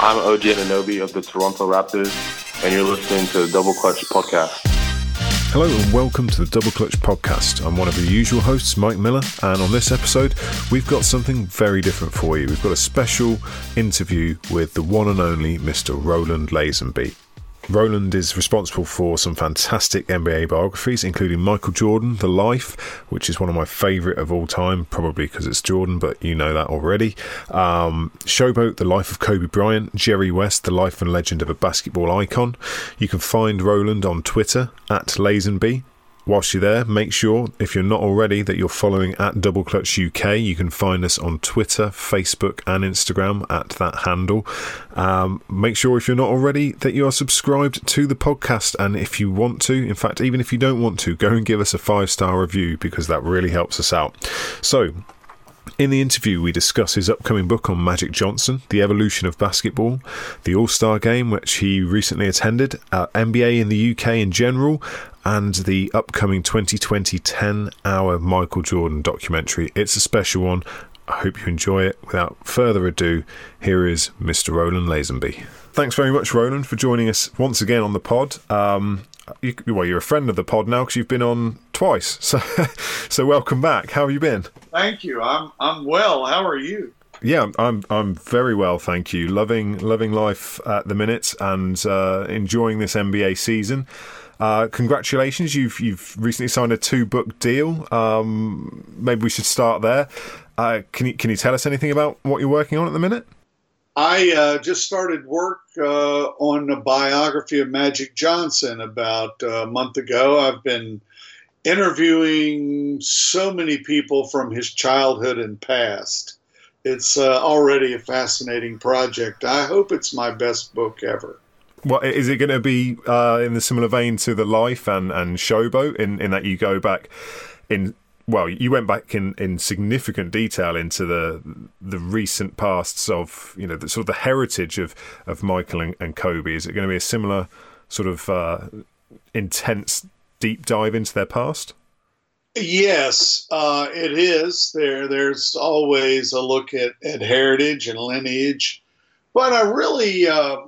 I'm OG Anunoby of the Toronto Raptors, and you're listening to the Double Clutch Podcast. Hello and welcome to the Double Clutch Podcast. I'm one of the usual hosts, Mike Miller, and on this episode, we've got something very different for you. We've got a special interview with the one and only Mr. Roland Lazenby. Roland is responsible for some fantastic NBA biographies, including Michael Jordan, The Life, which is one of my favourite of all time, probably because it's Jordan, but you know that already. Um, Showboat, The Life of Kobe Bryant, Jerry West, The Life and Legend of a Basketball Icon. You can find Roland on Twitter at Lazenby, Whilst you're there, make sure, if you're not already, that you're following at Double Clutch UK. You can find us on Twitter, Facebook, and Instagram at that handle. Um, make sure, if you're not already, that you are subscribed to the podcast. And if you want to, in fact, even if you don't want to, go and give us a five star review because that really helps us out. So, in the interview, we discuss his upcoming book on Magic Johnson, the evolution of basketball, the All Star game, which he recently attended, uh, NBA in the UK in general, and the upcoming 2020 10 hour Michael Jordan documentary. It's a special one. I hope you enjoy it. Without further ado, here is Mr. Roland Lazenby. Thanks very much, Roland, for joining us once again on the pod. Um, you, well, you're a friend of the pod now because you've been on twice. So, so welcome back. How have you been? Thank you. I'm I'm well. How are you? Yeah, I'm I'm very well, thank you. Loving loving life at the minute and uh, enjoying this NBA season. Uh, congratulations, you've you've recently signed a two book deal. Um, maybe we should start there. Uh, can you can you tell us anything about what you're working on at the minute? I uh, just started work uh, on a biography of Magic Johnson about a month ago. I've been interviewing so many people from his childhood and past. It's uh, already a fascinating project. I hope it's my best book ever. What is it going to be uh, in the similar vein to the Life and and Showboat in in that you go back in well, you went back in, in significant detail into the the recent pasts of you know the sort of the heritage of of Michael and, and Kobe. Is it going to be a similar sort of uh, intense deep dive into their past? Yes, uh, it is. There, there's always a look at, at heritage and lineage, but I really uh,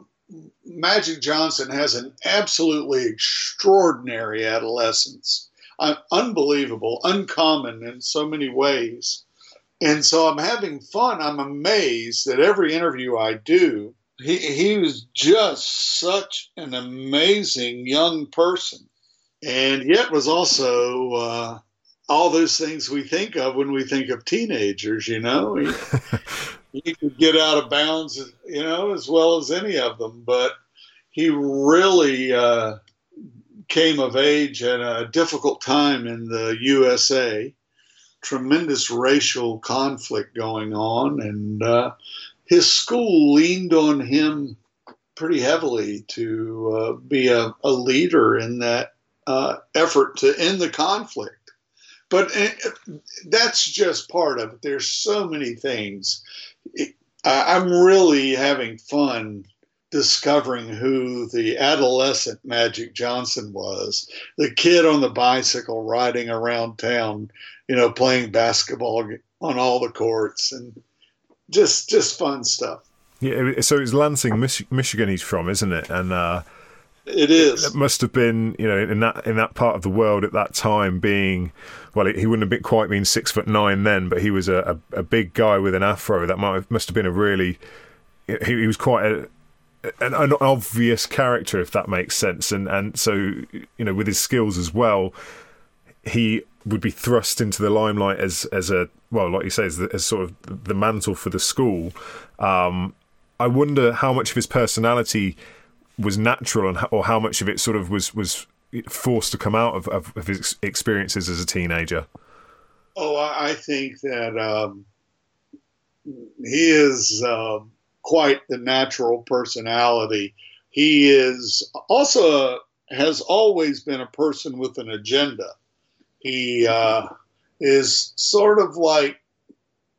Magic Johnson has an absolutely extraordinary adolescence uh, unbelievable, uncommon in so many ways. And so I'm having fun. I'm amazed that every interview I do, he, he was just such an amazing young person. And yet was also uh, all those things we think of when we think of teenagers, you know. He, could get out of bounds, you know, as well as any of them. But he really uh, came of age at a difficult time in the USA. Tremendous racial conflict going on, and uh, his school leaned on him pretty heavily to uh, be a, a, leader in that uh, effort to end the conflict. But uh, that's just part of it. There's so many things. I'm really having fun discovering who the adolescent Magic Johnson was, the kid on the bicycle riding around town, you know, playing basketball on all the courts and just just fun stuff. Yeah, so it's Lansing, Mich- Michigan. He's from, isn't it? And uh, it is. It must have been, you know, in that in that part of the world at that time, being well, he wouldn't have been quite been six foot nine then, but he was a, a, a big guy with an afro. That might have, must have been a really he, he was quite a, an, an, obvious character, if that makes sense. And and so you know, with his skills as well, he would be thrust into the limelight as as a well, like you say, as, the, as sort of the mantle for the school. Um, I wonder how much of his personality was natural, and or how much of it sort of was was forced to come out of, of, of his experiences as a teenager. Oh, I think that um, he is. Um, quite the natural personality. He is also has always been a person with an agenda. He uh, is sort of like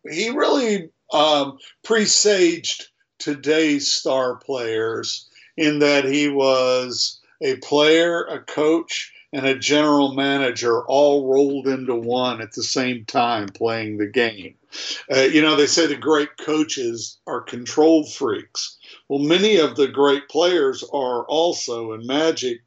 he really um, presaged today's star players in that he was a player, a coach, and a general manager all rolled into one at the same time playing the game. Uh, you know, they say the great coaches are control freaks. Well, many of the great players are also, and Magic,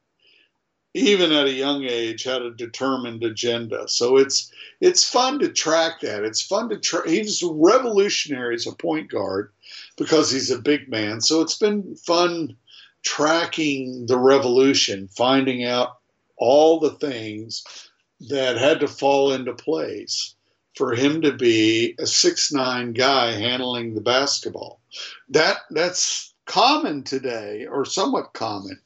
even at a young age, had a determined agenda. So it's it's fun to track that. It's fun to track. He's revolutionary as a point guard because he's a big man. So it's been fun tracking the revolution, finding out all the things that had to fall into place for him to be a six nine guy handling the basketball. That that's common today, or somewhat common.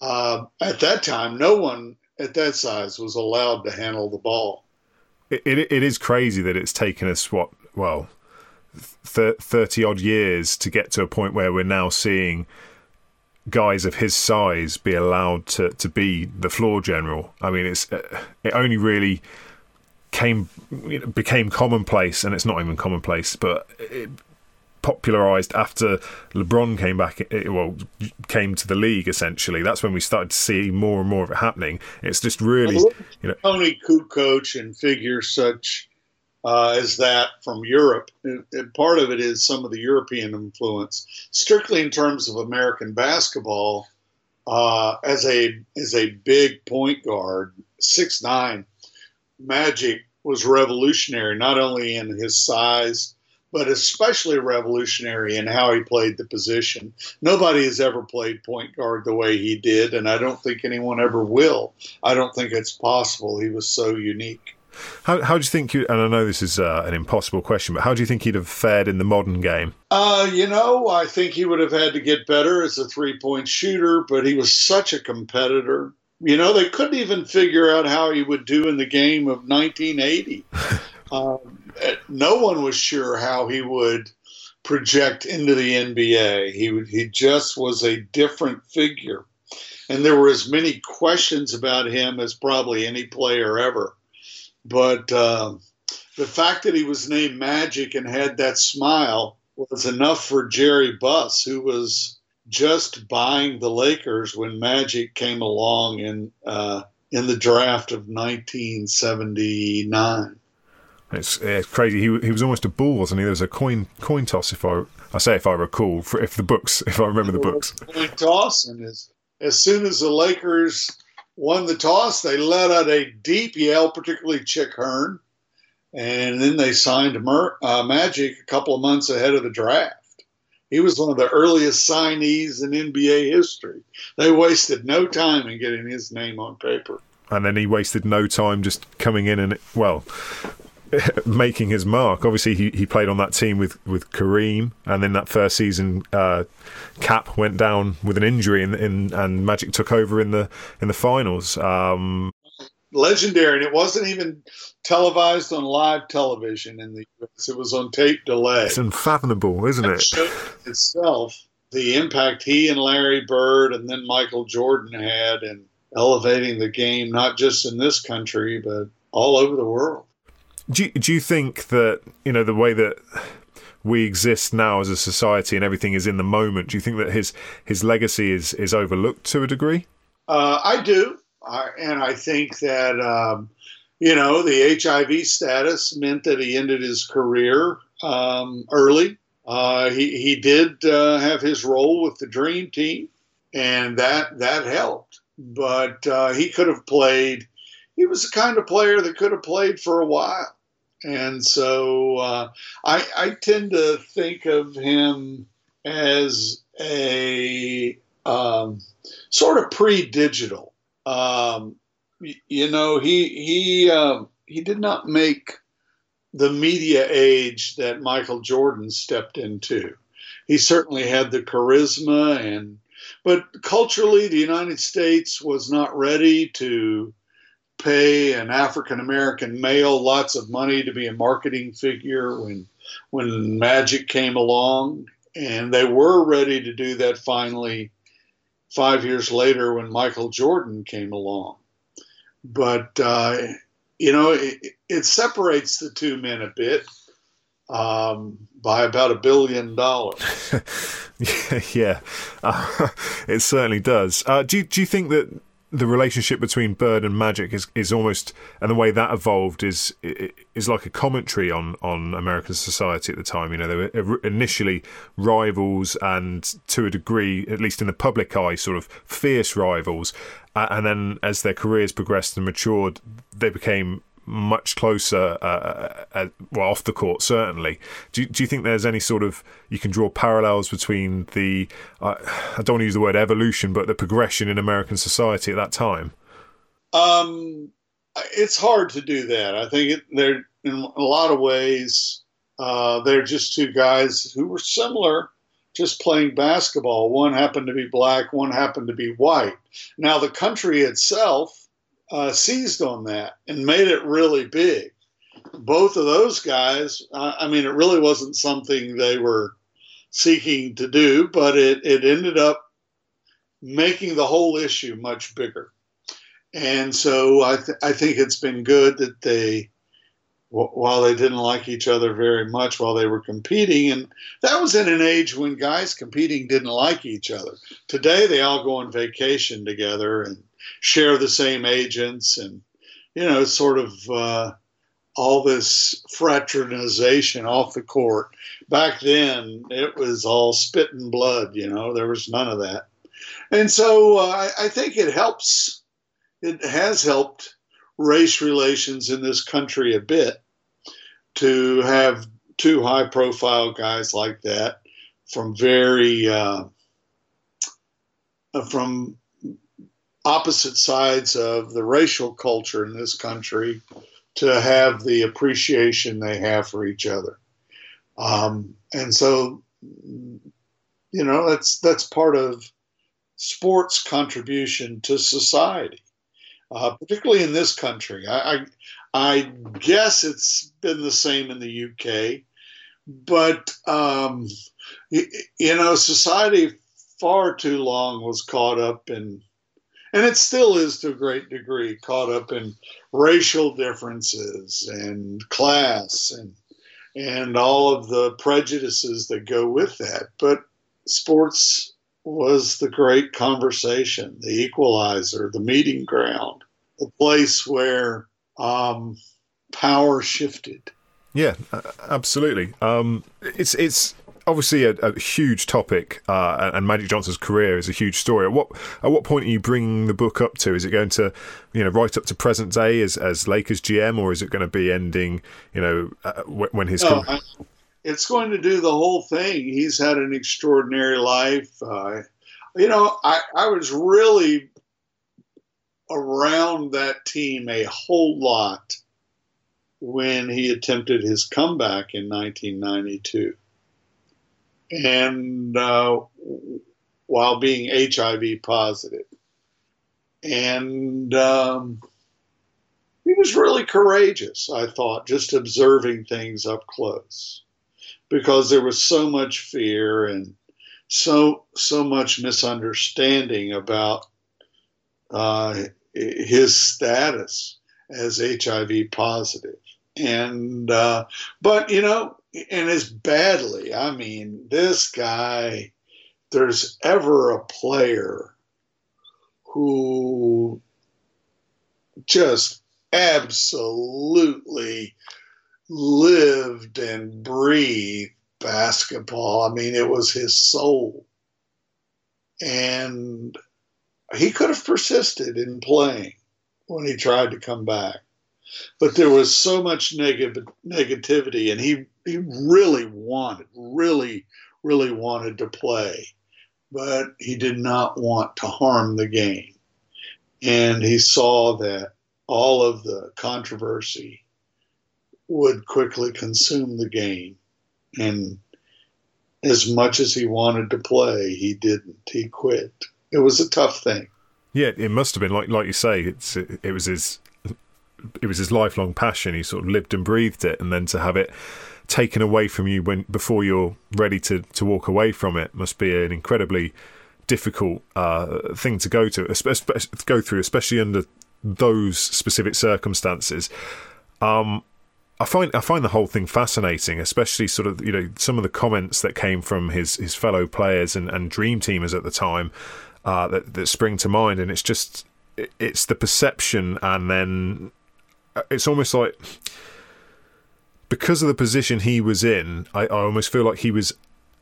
Uh, at that time, no one at that size was allowed to handle the ball. It, it, it is crazy that it's taken us what well thirty odd years to get to a point where we're now seeing guys of his size be allowed to, to be the floor general. I mean, it's uh, it only really came became commonplace, and it's not even commonplace, but it popularized after LeBron came back. Well, came to the league essentially. That's when we started to see more and more of it happening. It's just really, you know, Toni Kukoc and figures such uh, that from Europe. And part of it is some of the European influence. Strictly in terms of American basketball, uh, as a as a big point guard, six nine, Magic was revolutionary not only in his size but especially revolutionary in how he played the position. Nobody has ever played point guard the way he did, and I don't think anyone ever will. I don't think it's possible. He was so unique. How, how do you think you, and I know this is uh, an impossible question, but how do you think he'd have fared in the modern game? Uh, you know, I think he would have had to get better as a three point shooter, but he was such a competitor. You know, they couldn't even figure out how he would do in the game of 1980. um, no one was sure how he would project into the NBA. He he just was a different figure, and there were as many questions about him as probably any player ever. But uh, the fact that he was named Magic and had that smile was enough for Jerry Buss, who was just buying the Lakers when Magic came along in uh, in the draft of 1979. It's, it's crazy. He he was almost a bull, wasn't he? There was a coin coin toss, if I I say if I recall, if the books, if I remember the books. Coin toss, and as as soon as the Lakers won the toss. They let out a deep yell, particularly Chick Hearn, and then they signed Mer- uh, Magic a couple of months ahead of the draft. He was one of the earliest signees in NBA history. They wasted no time in getting his name on paper. And then he wasted no time just coming in and, well, making his mark. Obviously, he, he played on that team with, with Kareem, and then that first season, uh, Cap went down with an injury, and, and, and Magic took over in the in the finals. Um, Legendary, and it wasn't even televised on live television in the U.S. It was on tape delay. It's unfathomable, isn't it? it itself, the impact he and Larry Bird and then Michael Jordan had in elevating the game, not just in this country but all over the world. Do do you think that you know the way that we exist now as a society and everything is in the moment? Do you think that his his legacy is is overlooked to a degree? Uh, I do, I, and I think that um, you know the HIV status meant that he ended his career um, early. Uh, he he did uh, have his role with the Dream Team, and that that helped. But uh, he could have played. He was the kind of player that could have played for a while and so uh, I, I, tend to think of him as a um, sort of pre-digital. Um, you know, he he uh, he did not make the media age that Michael Jordan stepped into. He certainly had the charisma and but culturally the United States was not ready to pay an African American male lots of money to be a marketing figure when when Magic came along, and they were ready to do that finally five years later when Michael Jordan came along. But uh, you know, it, it, separates the two men a bit um, by about a billion dollars. yeah, uh, it certainly does. Uh, do do you think that the relationship between Bird and Magic is, is almost, and the way that evolved is is like a commentary on, on American society at the time. You know, they were initially rivals, and to a degree, at least in the public eye, sort of fierce rivals. And then as their careers progressed and matured, they became much closer, uh, uh, uh, well, off the court, certainly. Do, do you think there's any sort of, you can draw parallels between the, uh, I don't want to use the word evolution, but the progression in American society at that time? Um, it's hard to do that. I think it, they're, in a lot of ways, uh, they're just two guys who were similar, just playing basketball. One happened to be black, one happened to be white. Now, the country itself, uh, seized on that and made it really big. Both of those guys, I, I mean, it really wasn't something they were seeking to do, but it, it ended up making the whole issue much bigger. And so I, th- I think it's been good that they, while they didn't like each other very much while they were competing, and that was in an age when guys competing didn't like each other. Today they all go on vacation together and share the same agents and you know sort of uh, all this fraternization off the court. Back then it was all spit and blood you know there was none of that. And so uh, I, I think it helps it has helped race relations in this country a bit to have two high profile guys like that from very uh, from opposite sides of the racial culture in this country to have the appreciation they have for each other. Um, and so, you know, that's that's part of sports contribution to society, uh, particularly in this country. I, I, I guess it's been the same in the UK, but um, you, you know, society far too long was caught up in and it still is to a great degree caught up in racial differences and class and and all of the prejudices that go with that. But sports was the great conversation, the equalizer, the meeting ground, the place where um, power shifted. Yeah, absolutely. Um, it's it's obviously a, a huge topic, uh, and Magic Johnson's career is a huge story. At what at what point are you bringing the book up to? Is it going to, you know, right up to present day as as Lakers GM, or is it going to be ending, you know, uh, when his? No, I, it's going to do the whole thing. He's had an extraordinary life. Uh, you know, I, I was really around that team a whole lot when he attempted his comeback in 1992 and uh, while being HIV positive. And um, he was really courageous, I thought, just observing things up close because there was so much fear and so so much misunderstanding about uh, his status as HIV positive. And uh, but you know and as badly. I mean, this guy, there's ever a player who just absolutely lived and breathed basketball. I mean, it was his soul. And he could have persisted in playing when he tried to come back but there was so much negative negativity, and he he really wanted, really, really wanted to play, but he did not want to harm the game, and he saw that all of the controversy would quickly consume the game, and as much as he wanted to play, he didn't. He quit. It was a tough thing. Yeah, it must have been like like you say. It's it, it was his it was his lifelong passion. He sort of lived and breathed it, and then to have it taken away from you when before you're ready to to walk away from it must be an incredibly difficult uh, thing to go to, to go through, especially under those specific circumstances. Um, I find I find the whole thing fascinating, especially sort of you know some of the comments that came from his his fellow players and, and dream teamers at the time uh, that that spring to mind, and it's just it's the perception, and then Uh, it's almost like because of the position he was in, I, I almost feel like he was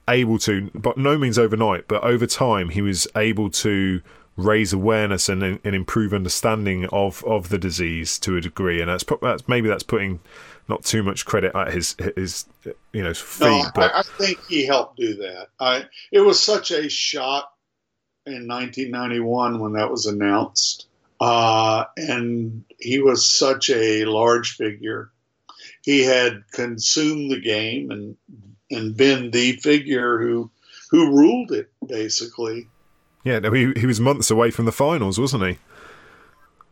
able to, but no means overnight, but over time, he was able to raise awareness and, and improve understanding of, of the disease to a degree. And that's, that's maybe that's putting not too much credit at his his you know feet. No, but I, I think he helped do that. I it was such a shock in 1991 when that was announced, uh, and he was such a large figure. He had consumed the game and and been the figure who who ruled it basically. Yeah, no, he he was months away from the finals, wasn't he?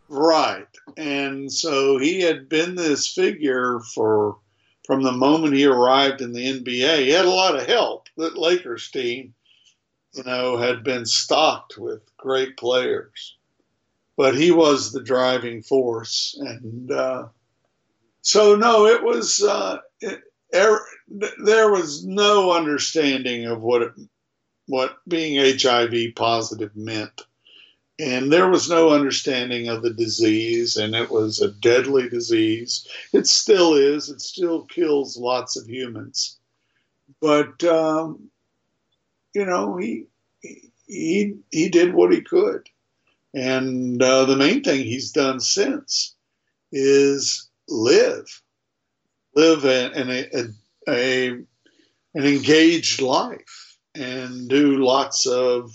Right. And so he had been this figure for from the moment he arrived in the NBA. He had a lot of help. That Lakers team, you know, had been stocked with great players. But he was the driving force. And uh, so, no, it was, uh, it, er, there was no understanding of what, it, what being HIV positive meant and there was no understanding of the disease, and it was a deadly disease. It still is. It still kills lots of humans, but um, you know he he he did what he could, and uh, the main thing he's done since is live, live an a, a, an engaged life, and do lots of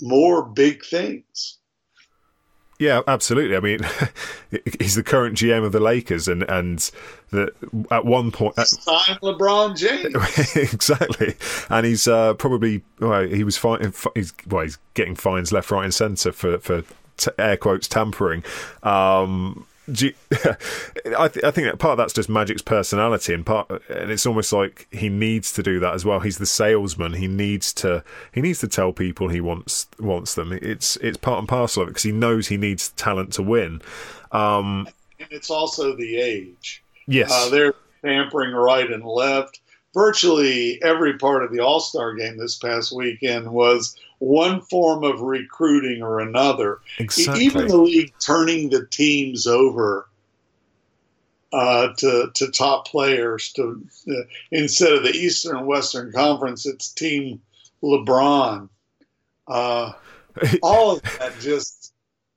more big things. Yeah, absolutely. I mean, he's the current GM of the Lakers, and and the, at one point, sign LeBron James exactly, and he's uh, probably well, he was fine. He's well, he's getting fines left, right, and centre for for t- air quotes tampering. Um, you, I, th- I, think that part of that's just Magic's personality, and part, and it's almost like he needs to do that as well. He's the salesman. He needs to he needs to tell people he wants wants them. It's it's part and parcel of it because he knows he needs talent to win. Um, and it's also the age. Yes, uh, they're tampering right and left. Virtually every part of the All Star game this past weekend was one form of recruiting or another. Exactly. Even the league turning the teams over uh, to to top players to uh, instead of the Eastern and Western Conference, it's Team LeBron. Uh, all of that just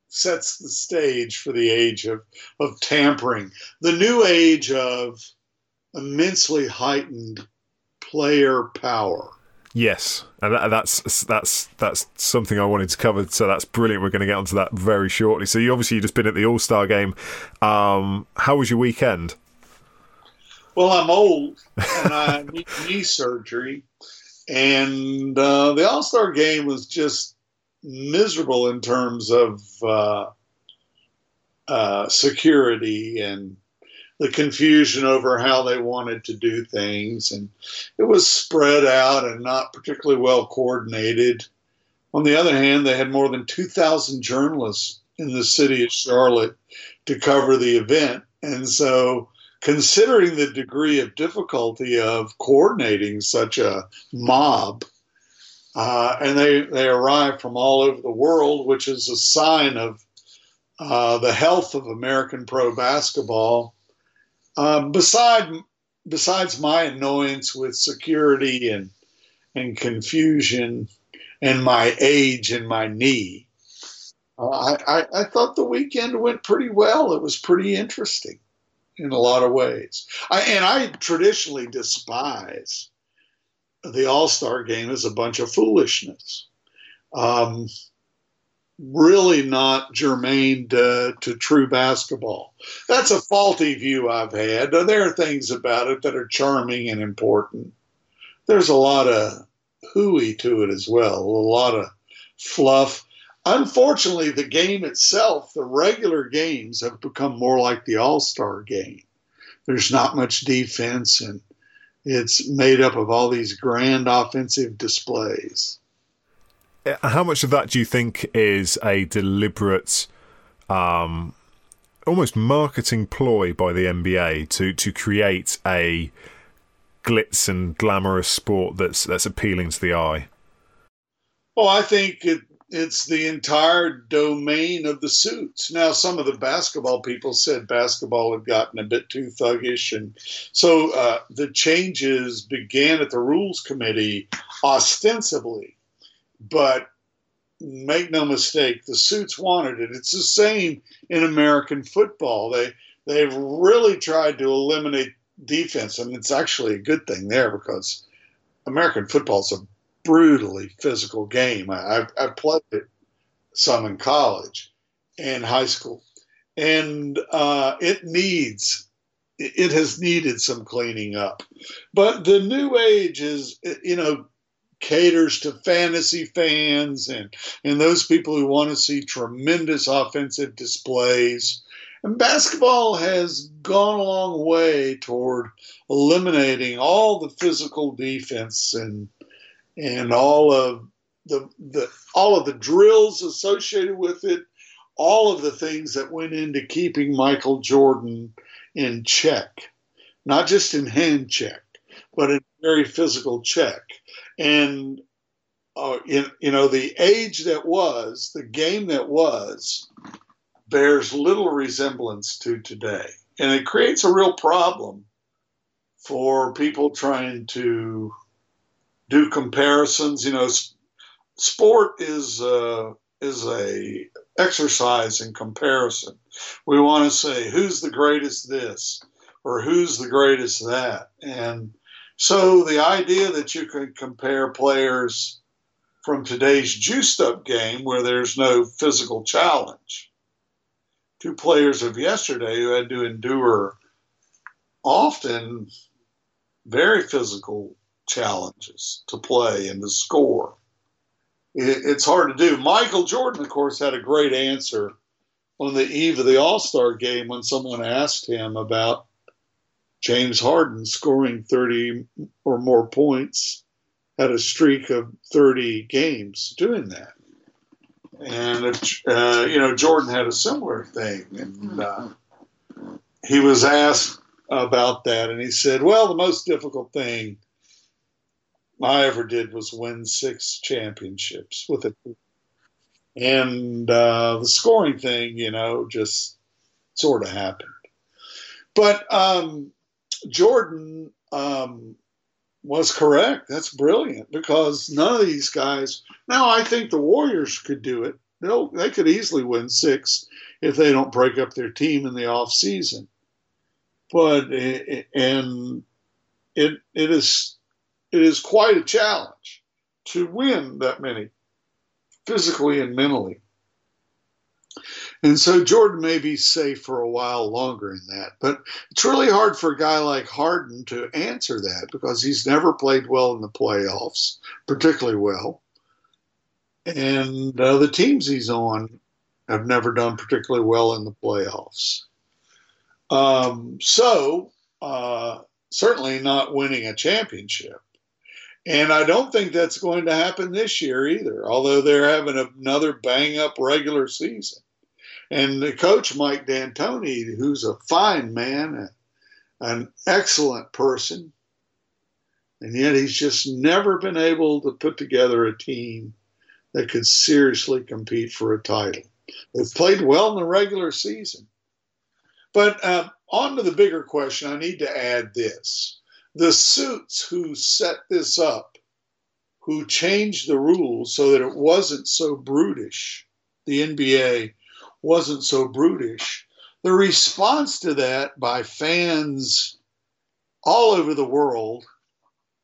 sets the stage for the age of, of tampering, the new age of immensely heightened player power. Yes, and that, that's that's that's something I wanted to cover. So that's brilliant. We're going to get onto that very shortly. So you obviously you just been at the All Star game. Um, how was your weekend? Well, I'm old and I need knee surgery, and uh, the All Star game was just miserable in terms of uh, uh, security and the confusion over how they wanted to do things. And it was spread out and not particularly well coordinated. On the other hand, they had more than 2,000 journalists in the city of Charlotte to cover the event. And so, considering the degree of difficulty of coordinating such a mob, uh, and they, they arrived from all over the world, which is a sign of uh, the health of American pro basketball um, beside, besides my annoyance with security and and confusion and my age and my knee, uh, I, I, I thought the weekend went pretty well. It was pretty interesting in a lot of ways. I, and I traditionally despise the All Star game as a bunch of foolishness. Um, really not germane to, to, true basketball. That's a faulty view I've had. There are things about it that are charming and important. There's a lot of hooey to it as well, a lot of fluff. Unfortunately, the game itself, the regular games, have become more like the All Star game. There's not much defense, and it's made up of all these grand offensive displays how much of that do you think is a deliberate, um, almost marketing ploy by the NBA to to create a glitz and glamorous sport that's that's appealing to the eye? Well, I think it, it's the entire domain of the suits. Now, some of the basketball people said basketball had gotten a bit too thuggish, and so uh, the changes began at the rules committee ostensibly, but make no mistake, the suits wanted it. It's the same in American football. They they've really tried to eliminate defense, and it's actually a good thing there because American football is a brutally physical game. I, I, played it some in college and high school, and uh, it needs it has needed some cleaning up. But the new age is, you know, caters to fantasy fans and, and those people who want to see tremendous offensive displays. And basketball has gone a long way toward eliminating all the physical defense and and all of the, the all of the drills associated with it, all of the things that went into keeping Michael Jordan in check, not just in hand check, but in very physical check. And uh, in, you know, the age that was, the game that was, bears little resemblance to today, and it creates a real problem for people trying to do comparisons. You know, sport is uh, is a exercise in comparison. We want to say who's the greatest this or who's the greatest that, and so the idea that you can compare players from today's juiced up game where there's no physical challenge to players of yesterday who had to endure often very physical challenges to play and to score. it's hard to do. Michael Jordan, of course, had a great answer on the eve of the All Star game when someone asked him about James Harden scoring 30 or more points, had a streak of 30 games doing that. And, uh, you know, Jordan had a similar thing. And uh, he was asked about that, and he said, well, the most difficult thing I ever did was win six championships with it. And uh, the scoring thing, you know, just sort of happened. But um, Jordan um, was correct. That's brilliant because none of these guys. Now I think the Warriors could do it. They'll, they could easily win six if they don't break up their team in the off season. But and it it is it is quite a challenge to win that many physically and mentally. And so Jordan may be safe for a while longer in that. But it's really hard for a guy like Harden to answer that because he's never played well in the playoffs, particularly well. And uh, the teams he's on have never done particularly well in the playoffs. Um, so, uh, certainly not winning a championship. And I don't think that's going to happen this year either, although they're having another bang up regular season. And the coach, Mike D'Antoni, who's a fine man, an excellent person, and yet he's just never been able to put together a team that could seriously compete for a title. They've played well in the regular season. But uh, on to the bigger question, I need to add this. The suits who set this up, who changed the rules so that it wasn't so brutish, the NBA wasn't so brutish. The response to that by fans all over the world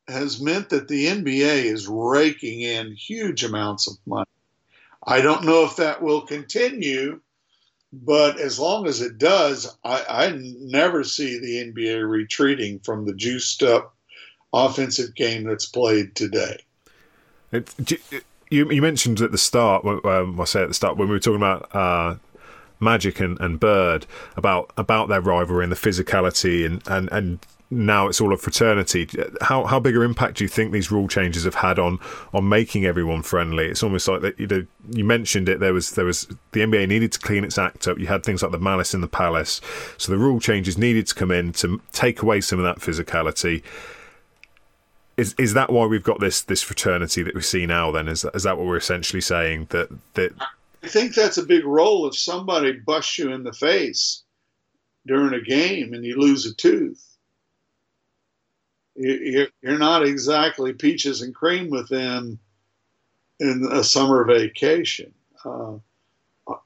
has meant that the NBA is raking in huge amounts of money. I don't know if that will continue, but as long as it does, I, I never see the NBA retreating from the juiced up offensive game that's played today. It, you, you mentioned at the start, um, I say at the start, when we were talking about uh, Magic and, and Bird about about their rivalry and the physicality and, and, and now it's all a fraternity. How how big an impact do you think these rule changes have had on on making everyone friendly? It's almost like that. You know, you mentioned it. There was there was the NBA needed to clean its act up. You had things like the malice in the palace, so the rule changes needed to come in to take away some of that physicality. is is that why we've got this this fraternity that we see now? Then is that, is that what we're essentially saying that that? I think that's a big role. If somebody busts you in the face during a game and you lose a tooth, you're not exactly peaches and cream with them in a summer vacation. Uh,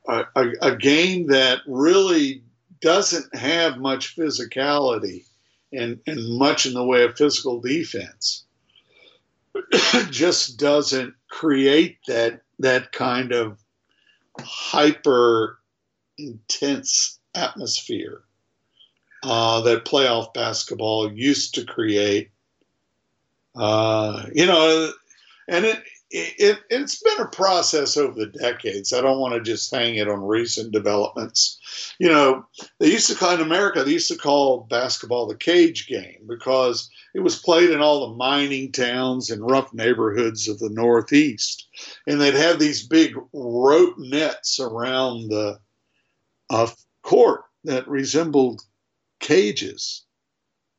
a, a, a, game that really doesn't have much physicality and, and much in the way of physical defense just doesn't create that that kind of hyper intense atmosphere uh, that playoff basketball used to create. Uh, you know, and it, it, it's been a process over the decades. I don't want to just hang it on recent developments. You know, they used to call in America, they used to call basketball the cage game because it was played in all the mining towns and rough neighborhoods of the Northeast. And they'd have these big rope nets around the uh, court that resembled cages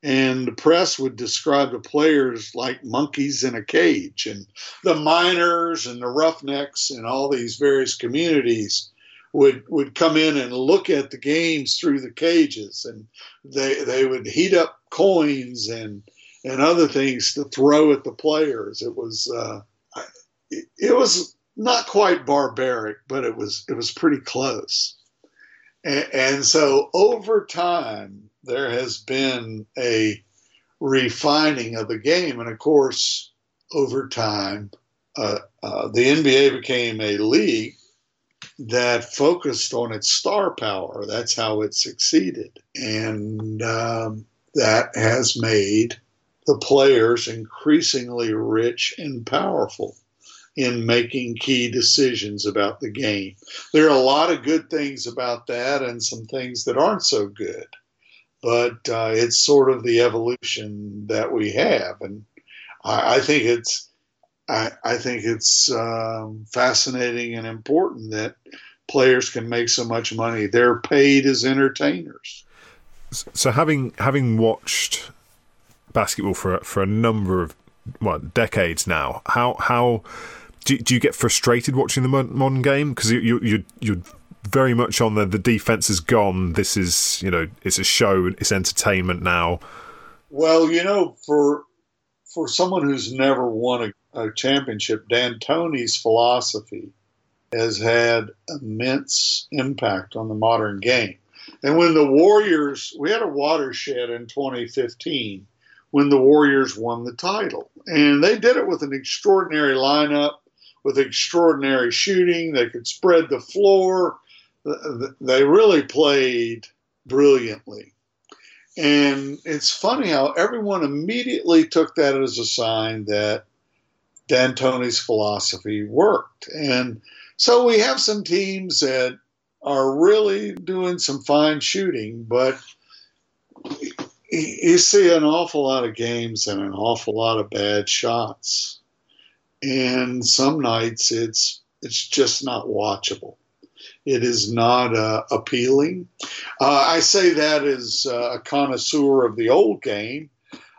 and the press would describe the players like monkeys in a cage and the miners and the roughnecks and all these various communities would would come in and look at the games through the cages and they they would heat up coins and and other things to throw at the players it was uh, it, it was not quite barbaric but it was it was pretty close and, and so over time there has been a refining of the game. And of course, over time, uh, uh, the NBA became a league that focused on its star power. That's how it succeeded. And um, that has made the players increasingly rich and powerful in making key decisions about the game. There are a lot of good things about that and some things that aren't so good but uh, it's sort of the evolution that we have, and I, I think it's I, I think it's um, fascinating and important that players can make so much money. They're paid as entertainers. So having having watched basketball for for a number of what decades now, how how do, do you get frustrated watching the modern game because you you you you're very much on the the defense is gone. This is you know it's a show. It's entertainment now. Well, you know, for for someone who's never won a, a championship, D'Antoni's philosophy has had immense impact on the modern game. And when the Warriors, we had a watershed in 2015 when the Warriors won the title. And they did it with an extraordinary lineup, with extraordinary shooting. They could spread the floor they really played brilliantly. And it's funny how everyone immediately took that as a sign that D'Antoni's philosophy worked. And so we have some teams that are really doing some fine shooting, but you see an awful lot of games and an awful lot of bad shots. And some nights it's it's just not watchable. It is not uh, appealing. Uh, I say that as uh, a connoisseur of the old game.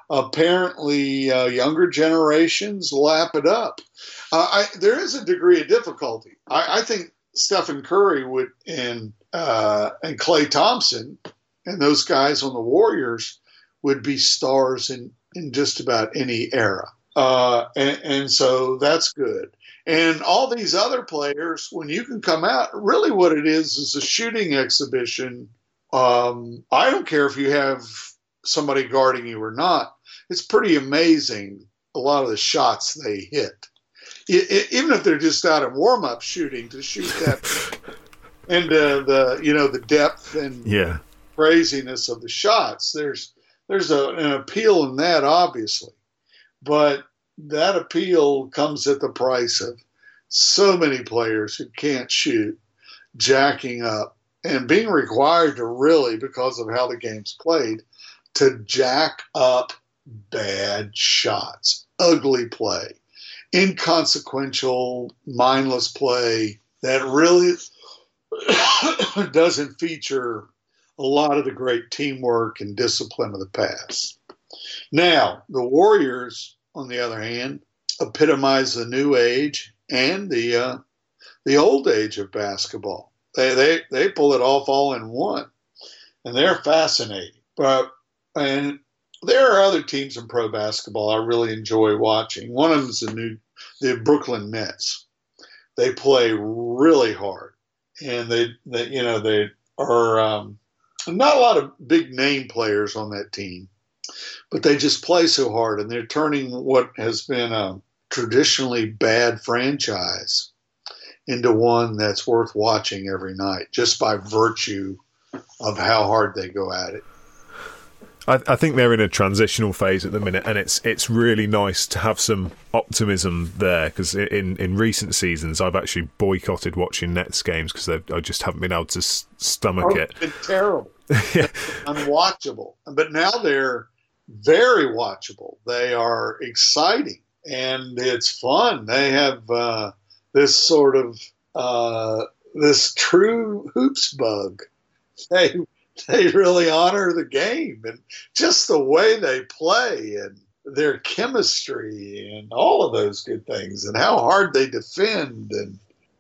Apparently, uh, younger generations lap it up. Uh, I, there is a degree of difficulty. I, I think Stephen Curry would and uh, and Klay Thompson and those guys on the Warriors would be stars in in just about any era. Uh, and, and, so that's good. And all these other players, when you can come out, really what it is is a shooting exhibition. Um, I don't care if you have somebody guarding you or not. It's pretty amazing a lot of the shots they hit. It, it, even if they're just out of warm up shooting to shoot that into the you know the depth and yeah. craziness of the shots. There's there's a, an appeal in that, obviously, but that appeal comes at the price of so many players who can't shoot jacking up and being required to really, because of how the game's played, to jack up bad shots, ugly play, inconsequential, mindless play that really doesn't feature a lot of the great teamwork and discipline of the past. Now, the Warriors on the other hand, epitomize the new age and the uh, the old age of basketball. They, they they pull it off all in one, and they're fascinating. But and there are other teams in pro basketball I really enjoy watching. One of them is the new the Brooklyn Nets. They play really hard, and they, they you know they are um, not a lot of big name players on that team, but they just play so hard, and they're turning what has been a traditionally bad franchise into one that's worth watching every night just by virtue of how hard they go at it. I, I, think they're in a transitional phase at the minute, and it's it's really nice to have some optimism there. Because in in recent seasons, I've actually boycotted watching Nets games because I just haven't been able to stomach oh, it. It's been terrible, yeah. unwatchable. But now they're very watchable. They are exciting, and it's fun. They have uh, this sort of uh, this true hoops bug. They they really honor the game and just the way they play and their chemistry and all of those good things and how hard they defend and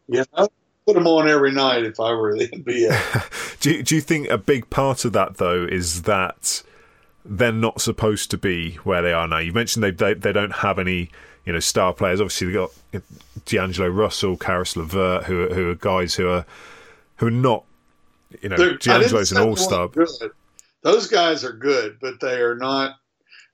you know put them on every night if I were the NBA. do you, do you think a big part of that though is that they're not supposed to be where they are now? You mentioned they they, they don't have any you know star players. Obviously, they got D'Angelo Russell, Caris LeVert, who who are guys who are who are not you know, D'Angelo's an all star. Those guys are good, but they are not.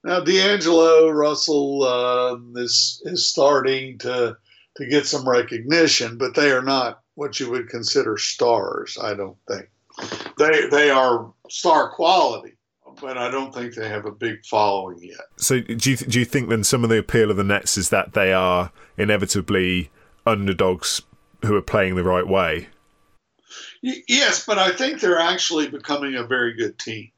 Now, D'Angelo Russell uh, is is starting to to get some recognition, but they are not what you would consider stars. I don't think they they are star quality, but I don't think they have a big following yet. So, do you do you think then some of the appeal of the Nets is that they are inevitably underdogs who are playing the right way? Yes, but I think they're actually becoming a very good team.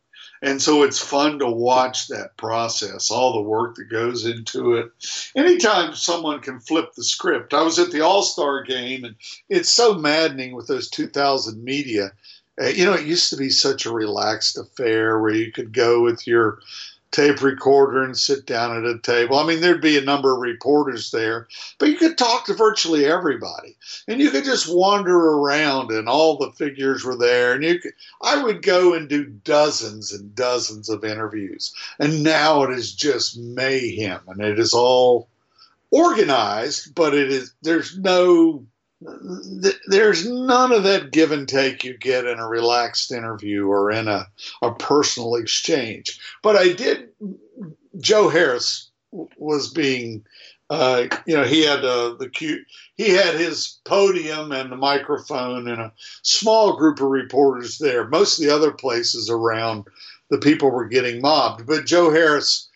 And so it's fun to watch that process, all the work that goes into it. Anytime someone can flip the script. I was at the All Star game, and it's so maddening with those 2000 media. Uh, you know, it used to be such a relaxed affair where you could go with your tape recorder and sit down at a table. I mean, there'd be a number of reporters there, but you could talk to virtually everybody, and you could just wander around, and all the figures were there. And you, could, I would go and do dozens and dozens of interviews, and now it is just mayhem, and it is all organized, but it is there's no there's none of that give and take you get in a relaxed interview or in a, a personal exchange. But I did, Joe Harris was being, uh, you know, he had uh, the cute, he had his podium and the microphone and a small group of reporters there. Most of the other places around, the people were getting mobbed. But Joe Harris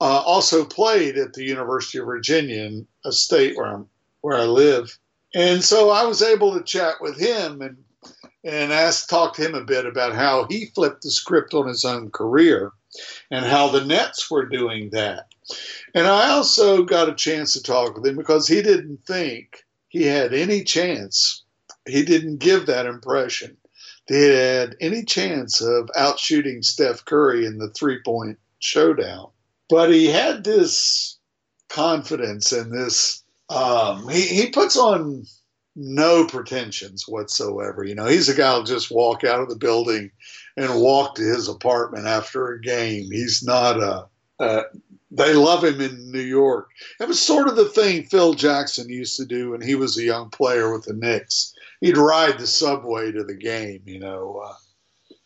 uh, also played at the University of Virginia, in a state where I'm, where I live and so I was able to chat with him and and ask talk to him a bit about how he flipped the script on his own career and how the Nets were doing that. And I also got a chance to talk with him because he didn't think he had any chance. He didn't give that impression. That he had any chance of outshooting Steph Curry in the three point showdown. But he had this confidence and this um, he, he puts on no pretensions whatsoever. You know, he's a guy who'll just walk out of the building and walk to his apartment after a game. He's not a, uh, they love him in New York. It was sort of the thing Phil Jackson used to do when he was a young player with the Knicks. He'd ride the subway to the game, you know. Uh,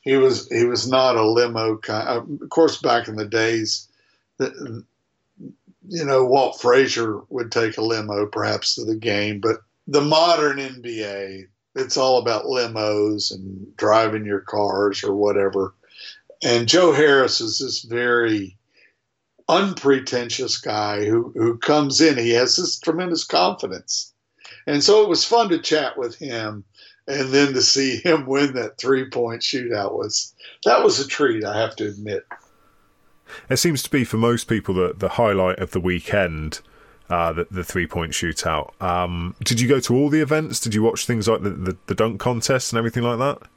he was he was not a limo kind. Of course, back in the days, you know, Walt Frazier would take a limo perhaps to the game, but the modern NBA, it's all about limos and driving your cars or whatever. And Joe Harris is this very unpretentious guy who, who comes in. He has this tremendous confidence. And so it was fun to chat with him and then to see him win that three point shootout was that was a treat, I have to admit. It seems to be for most people the the highlight of the weekend. Uh, the, the three point shootout. Um, did you go to all the events? Did you watch things like the, the, the dunk contest and everything like that?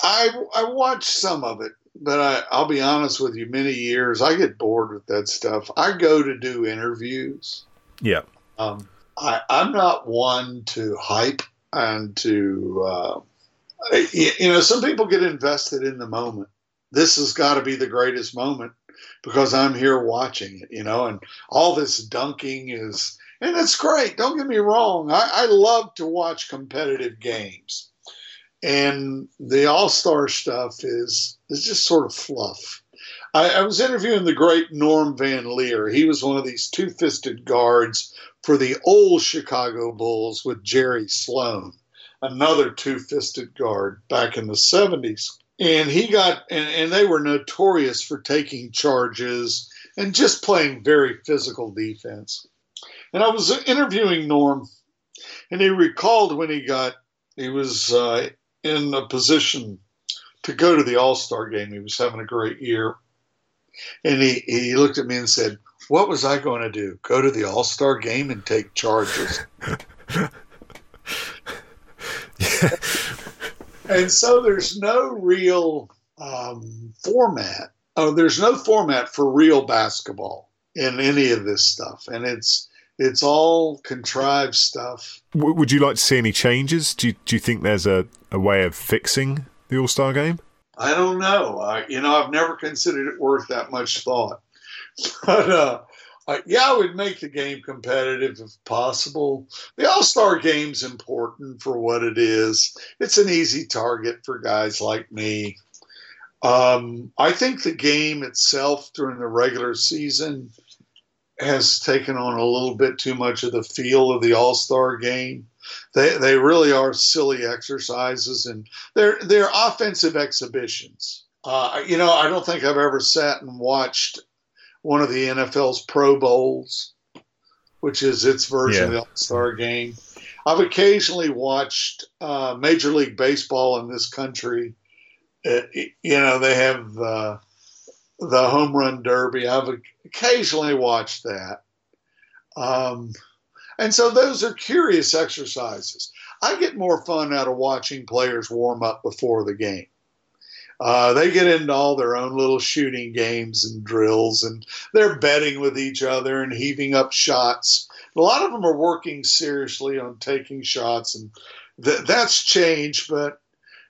I I watched some of it. but I, I'll be honest with you. Many years, I get bored with that stuff. I go to do interviews. Yeah. Um, I, I'm not one to hype and to, uh, you, you know, some people get invested in the moment. This has got to be the greatest moment because I'm here watching it, you know, and all this dunking is, and it's great. Don't get me wrong. I, I love to watch competitive games. And the All Star stuff is, is just sort of fluff. I, I was interviewing the great Norm Van Lier. He was one of these two fisted guards for the old Chicago Bulls with Jerry Sloan, another two fisted guard back in the 70s. And he got, and, and they were notorious for taking charges and just playing very physical defense. And I was interviewing Norm, and he recalled when he got, he was uh, in a position to go to the All Star game. He was having a great year. And he, he looked at me and said, What was I going to do? Go to the All Star game and take charges? and so there's no real um, format. Oh, there's no format for real basketball in any of this stuff. And it's, it's all contrived stuff. would you like to see any changes? Do you, do you think there's a, a way of fixing the All Star game? I don't know. I, you know, I've never considered it worth that much thought. But uh, Yeah, would make the game competitive if possible. The All Star game's important for what it is. It's an easy target for guys like me. Um, I think the game itself during the regular season has taken on a little bit too much of the feel of the All Star game. They they really are silly exercises, and they're they're offensive exhibitions. Uh, you know, I don't think I've ever sat and watched one of the NFL's Pro Bowls, which is its version yeah. of the All Star game. I've occasionally watched uh, Major League Baseball in this country. Uh, you know, they have uh, the Home Run Derby. I've occasionally watched that. Um, and so those are curious exercises. I get more fun out of watching players warm up before the game. Uh, they get into all their own little shooting games and drills, and they're betting with each other and heaving up shots. A lot of them are working seriously on taking shots, and th- that's changed. But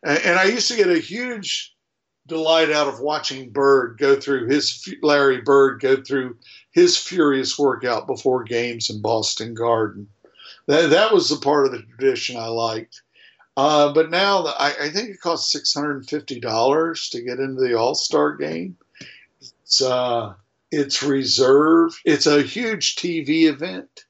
and I used to get a huge delight out of watching Bird go through his Larry Bird go through his furious workout before games in Boston Garden. That, that was the part of the tradition I liked. Uh, but now I, I, think it costs six hundred and fifty dollars to get into the All Star game. It's uh, it's reserved. It's a huge TV event.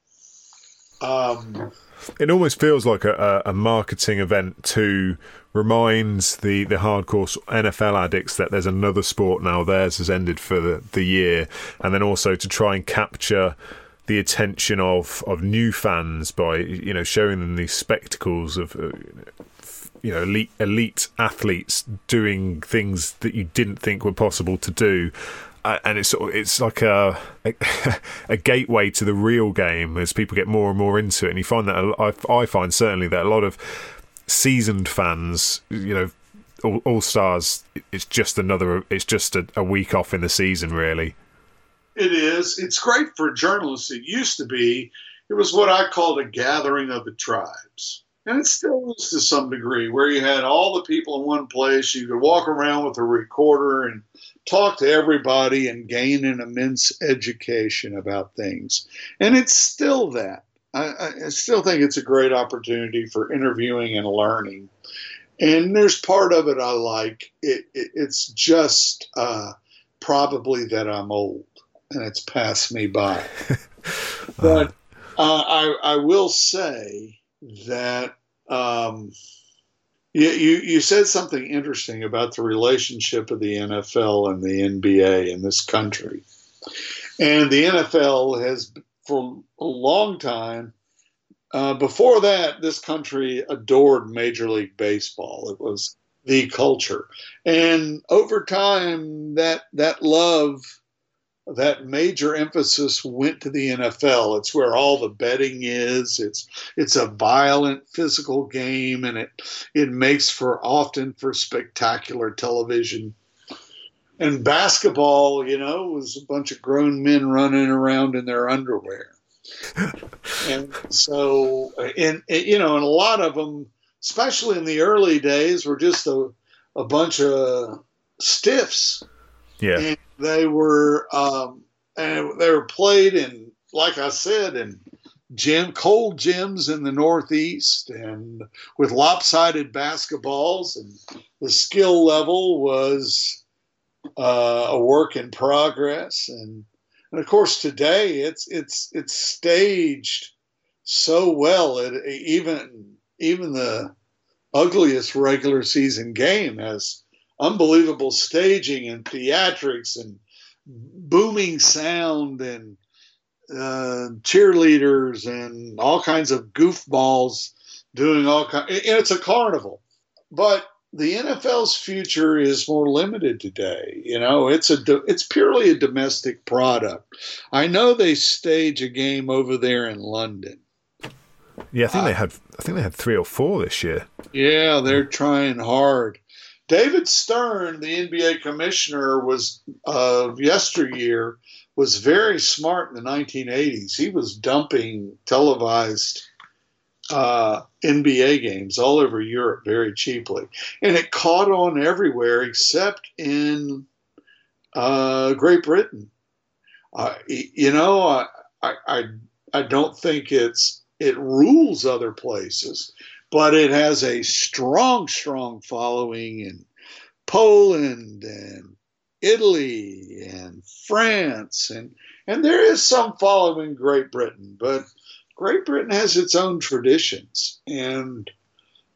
Um, it almost feels like a, a marketing event to remind the, the hardcore NFL addicts that there's another sport now. Theirs has ended for the, the year, and then also to try and capture the attention of, of new fans by you know showing them these spectacles of uh, you know elite elite athletes doing things that you didn't think were possible to do uh, and it's sort of, it's like a, a, a gateway to the real game as people get more and more into it. And you find that I, I find certainly that a lot of seasoned fans, you know, all, all stars, it's just another, it's just a, a week off in the season, really. It is. It's great for journalists. It used to be. It was what I called a gathering of the tribes and it still is to some degree, where you had all the people in one place. You could walk around with a recorder and talk to everybody and gain an immense education about things. And it's still that. I, I still think it's a great opportunity for interviewing and learning. And there's part of it I like. It, it, it's just uh, probably that I'm old and it's passed me by. but uh, I, I will say that um, you, you, you said something interesting about the relationship of the NFL and the NBA in this country. And the NFL has, for a long time, uh, before that, this country adored Major League Baseball. It was the culture. And over time, that, that love that major emphasis went to the NFL. It's where all the betting is. It's it's a violent physical game, and it it makes for often for spectacular television. and basketball, you know, was a bunch of grown men running around in their underwear. and so, and, you know, and a lot of them, especially in the early days, were just a, a bunch of stiffs. Yeah. And they were, um, and they were played in, like I said, in gym, cold gyms in the Northeast and with lopsided basketballs. And the skill level was uh, a work in progress. And, and of course, today it's, it's, it's staged so well. It, even, even the ugliest regular season game has unbelievable staging and theatrics and booming sound and uh, cheerleaders and all kinds of goofballs doing all kinds. And it's a carnival, but the NFL's future is more limited today. You know, it's a it's purely a domestic product. I know they stage a game over there in London. Yeah, I think uh, they had I think they had three or four this year. Yeah, they're trying hard. David Stern, the NBA commissioner, was of uh, yesteryear was very smart in the 1980s. He was dumping televised uh, NBA games all over Europe very cheaply, and it caught on everywhere except in uh, Great Britain. Uh, you know, I, I I don't think it's it rules other places, but it has a strong, strong following in Poland and Italy and France and and there is some following in Great Britain, but Great Britain has its own traditions and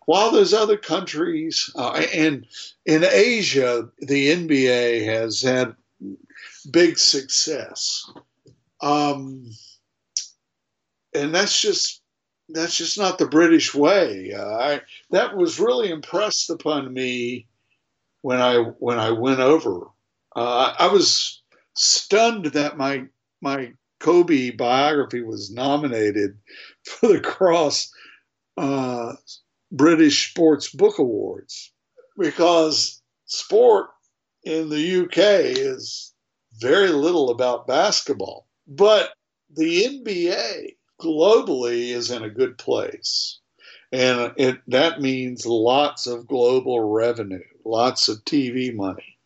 while there's other countries uh, and in Asia the NBA has had big success. Um, and that's just that's just not the British way. Uh, I, that was really impressed upon me when I when I went over. Uh, I was stunned that my my Kobe biography was nominated for the Cross uh, British Sports Book Awards because sport in the UK is very little about basketball, but the NBA globally is in a good place. And it, that means lots of global revenue, lots of TV money.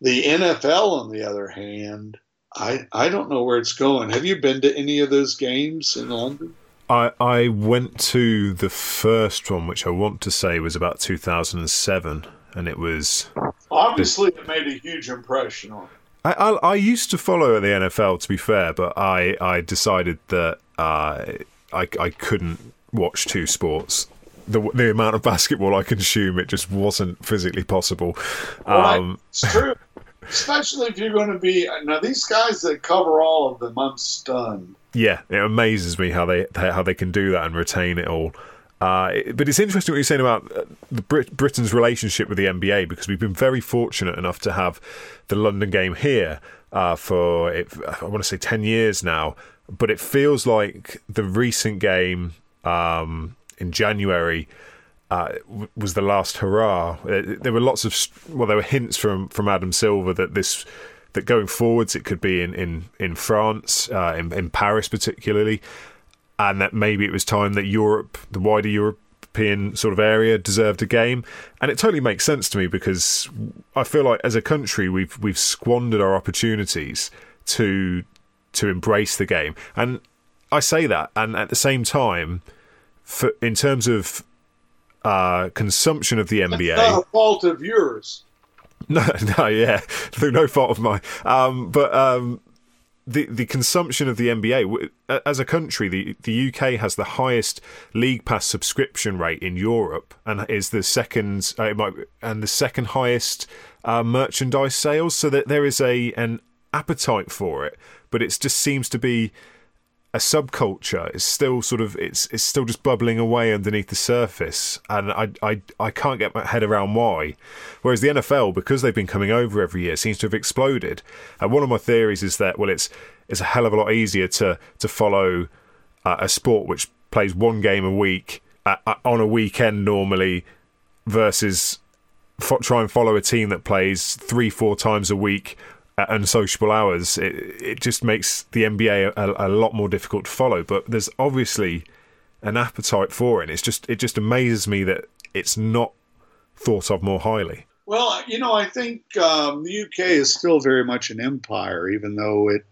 The NFL, on the other hand, I, I don't know where it's going. Have you been to any of those games in London? I, I went to the first one, which I want to say was about 2007, and it was. Obviously, it made a huge impression on me. I, I, I, used to follow the NFL, to be fair, but I, I decided that uh, I, I couldn't watch two sports. The, the amount of basketball I consume, it just wasn't physically possible. Um, it's true, especially if you're going to be now. These guys that cover all of them, I'm stunned. Yeah, it amazes me how they how they can do that and retain it all. Uh, but it's interesting what you're saying about uh, Brit- Britain's relationship with the NBA because we've been very fortunate enough to have the London game here uh, for it, I want to say ten years now. But it feels like the recent game um, in January uh, was the last hurrah. Uh, there were lots of well, there were hints from from Adam Silver that this that going forwards it could be in in in France, uh, in, in Paris particularly and that maybe it was time that Europe, the wider European sort of area, deserved a game. And it totally makes sense to me because I feel like as a country we've we've squandered our opportunities to to embrace the game. And I say that, and at the same time, for in terms of uh, consumption of the NBA, That's not a fault of yours. No, no, yeah, through no fault of mine. Um, but um, the the consumption of the NBA as a country, the the UK has the highest league pass subscription rate in Europe, and is the second uh, might, and the second highest uh, merchandise sales. So that there is a an appetite for it, but it just seems to be a subculture is still sort of it's it's still just bubbling away underneath the surface, and I I I can't get my head around why. Whereas the NFL, because they've been coming over every year, seems to have exploded. And one of my theories is that well, it's it's a hell of a lot easier to to follow uh, a sport which plays one game a week uh, uh on a weekend normally versus fo- try and follow a team that plays three, four times a week unsociable hours, it, it just makes the NBA a, a lot more difficult to follow. But there's obviously an appetite for it. It's just it just amazes me that it's not thought of more highly. Well, you know, I think um, the UK is still very much an empire, even though it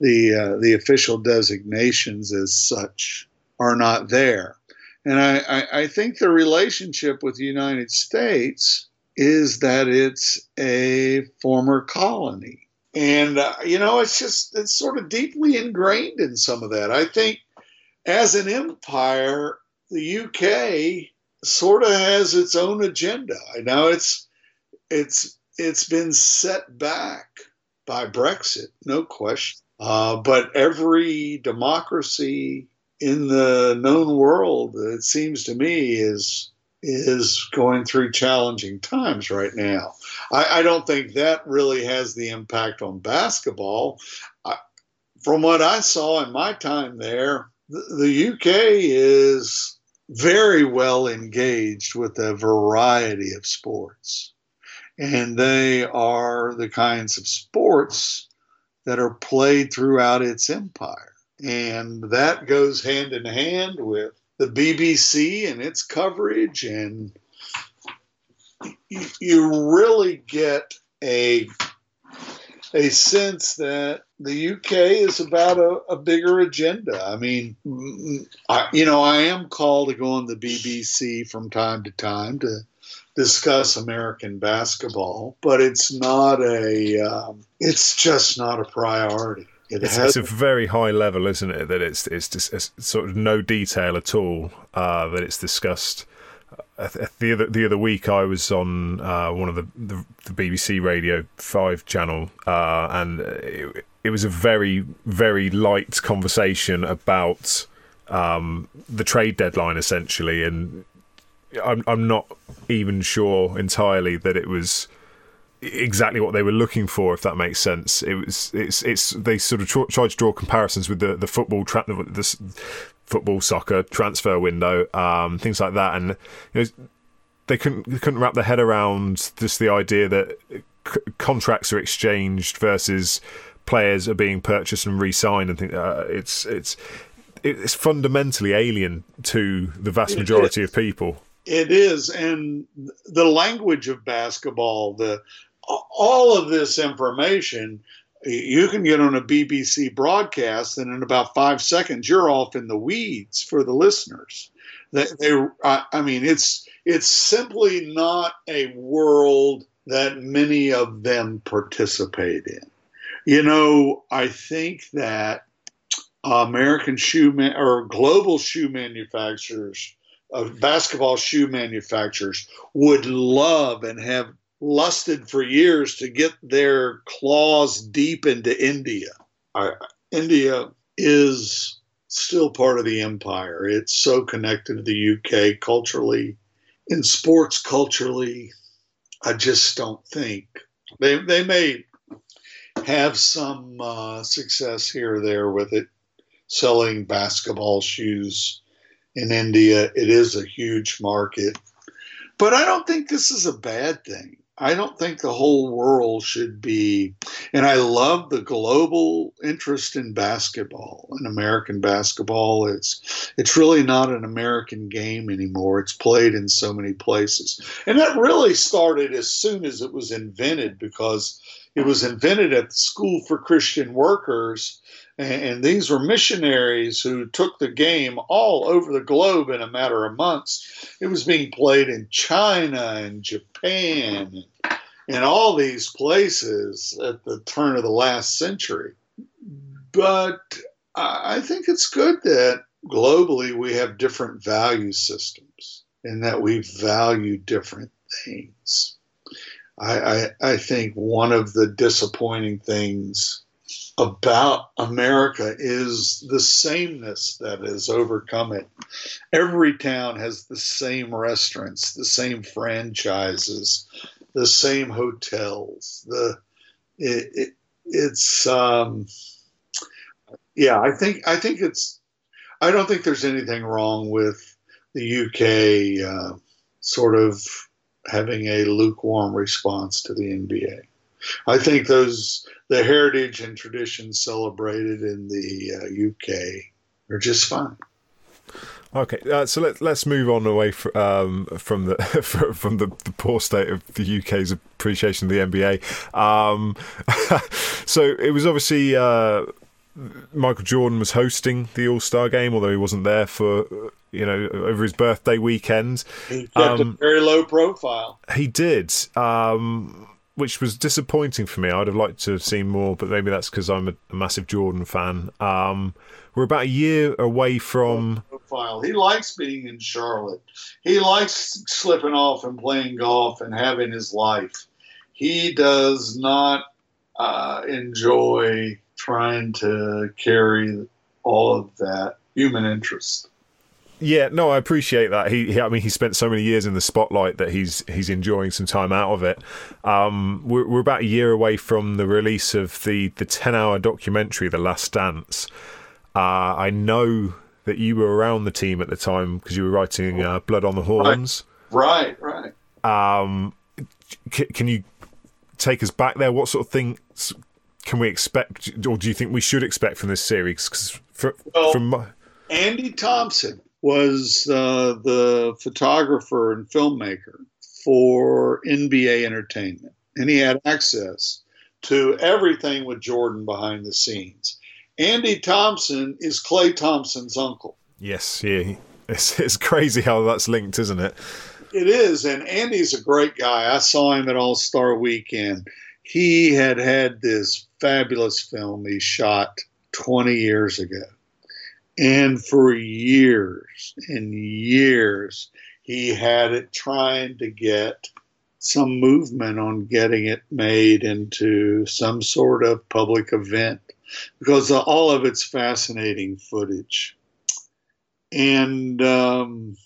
the uh, the official designations as such are not there. And I, I, I think the relationship with the United States is that it's a former colony. And, uh, you know, it's just, it's sort of deeply ingrained in some of that. I think as an empire, the UK sort of has its own agenda. I know it's, it's, it's been set back by Brexit, no question. Uh, but every democracy in the known world, it seems to me, is is going through challenging times right now. I, I don't think that really has the impact on basketball. I, from what I saw in my time there, the, the UK is very well engaged with a variety of sports. And they are the kinds of sports that are played throughout its empire. And that goes hand in hand with the BBC and its coverage, and you, really get a a sense that the UK is about a, a bigger agenda. I mean, I, you know, I am called to go on the BBC from time to time to discuss American basketball, but it's not a, um, it's just not a priority. It it's, it's, a very high level, isn't it? That it's it's just it's sort of no detail at all uh, that it's discussed. Uh, the other the other week, I was on uh, one of the, the, the BBC Radio Five channel, uh, and it, it, was a very very light conversation about um, the trade deadline, essentially. And I'm I'm not even sure entirely that it was exactly what they were looking for, if that makes sense. It was it's it's they sort of tr- tried to draw comparisons with the the football tra- the football soccer transfer window, um, things like that, and you know, they couldn't they couldn't wrap their head around just the idea that c- contracts are exchanged versus players are being purchased and re-signed, and think uh, it's it's it's fundamentally alien to the vast majority of people. It is, and the language of basketball, the all of this information you can get on a BBC broadcast, and in about five seconds, you're off in the weeds for the listeners. They, they I mean, it's it's simply not a world that many of them participate in. You know, I think that American shoe man, or global shoe manufacturers, uh, basketball shoe manufacturers, would love and have lusted for years to get their claws deep into India. India is still part of the empire. It's so connected to the UK culturally, in sports culturally. I just don't think they they may have some uh, success here or there with it, selling basketball shoes in India. It is a huge market, but I don't think this is a bad thing. I don't think the whole world should be, and I love the global interest in basketball and American basketball. It's it's really not an American game anymore. It's played in so many places, and that really started as soon as it was invented because it was invented at the School for Christian Workers and these were missionaries who took the game all over the globe in a matter of months. It was being played in China and Japan and all these places at the turn of the last century. But I think it's good that globally we have different value systems and that we value different things. I, I, I think one of the disappointing things about America is the sameness that has overcome it. Every town has the same restaurants, the same franchises, the same hotels. The it, it, it's um, yeah. I think I think it's. I don't think there's anything wrong with the UK uh, sort of having a lukewarm response to the NBA. I think those the heritage and traditions celebrated in the uh, UK are just fine. Okay, uh, so let, let's move on away from um, from the from the, the, poor state of the UK's appreciation of the NBA. Um, so it was obviously uh, Michael Jordan was hosting the All Star game, although he wasn't there for you know over his birthday weekend. He kept um, a very low profile. He did. Um, which was disappointing for me. I'd have liked to have seen more, but maybe that's because I'm a, a, massive Jordan fan. Um, we're about a year away from. Profile. He likes being in Charlotte. He likes slipping off and playing golf and having his life. He does not uh, enjoy trying to carry all of that human interest. Yeah, no, I appreciate that. He, he, I mean, he spent so many years in the spotlight that he's he's enjoying some time out of it. Um, we're, we're about a year away from the release of the the ten hour documentary, The Last Dance. Uh, I know that you were around the team at the time because you were writing uh, Blood on the Horns. Right, right. right. Um, c- can you take us back there? What sort of things can we expect, or do you think we should expect from this series? Cause for, well, from my... Andy Thompson was uh, the photographer and filmmaker for NBA Entertainment, and he had access to everything with Jordan behind the scenes. Andy Thompson is Klay Thompson's uncle. Yes, yeah, it's, it's crazy how that's linked, isn't it? It is, and Andy's a great guy. I saw him at All Star Weekend. He had had this fabulous film he shot 20 years ago and for years and years, he had it trying to get some movement on getting it made into some sort of public event because all of it's fascinating footage. And um,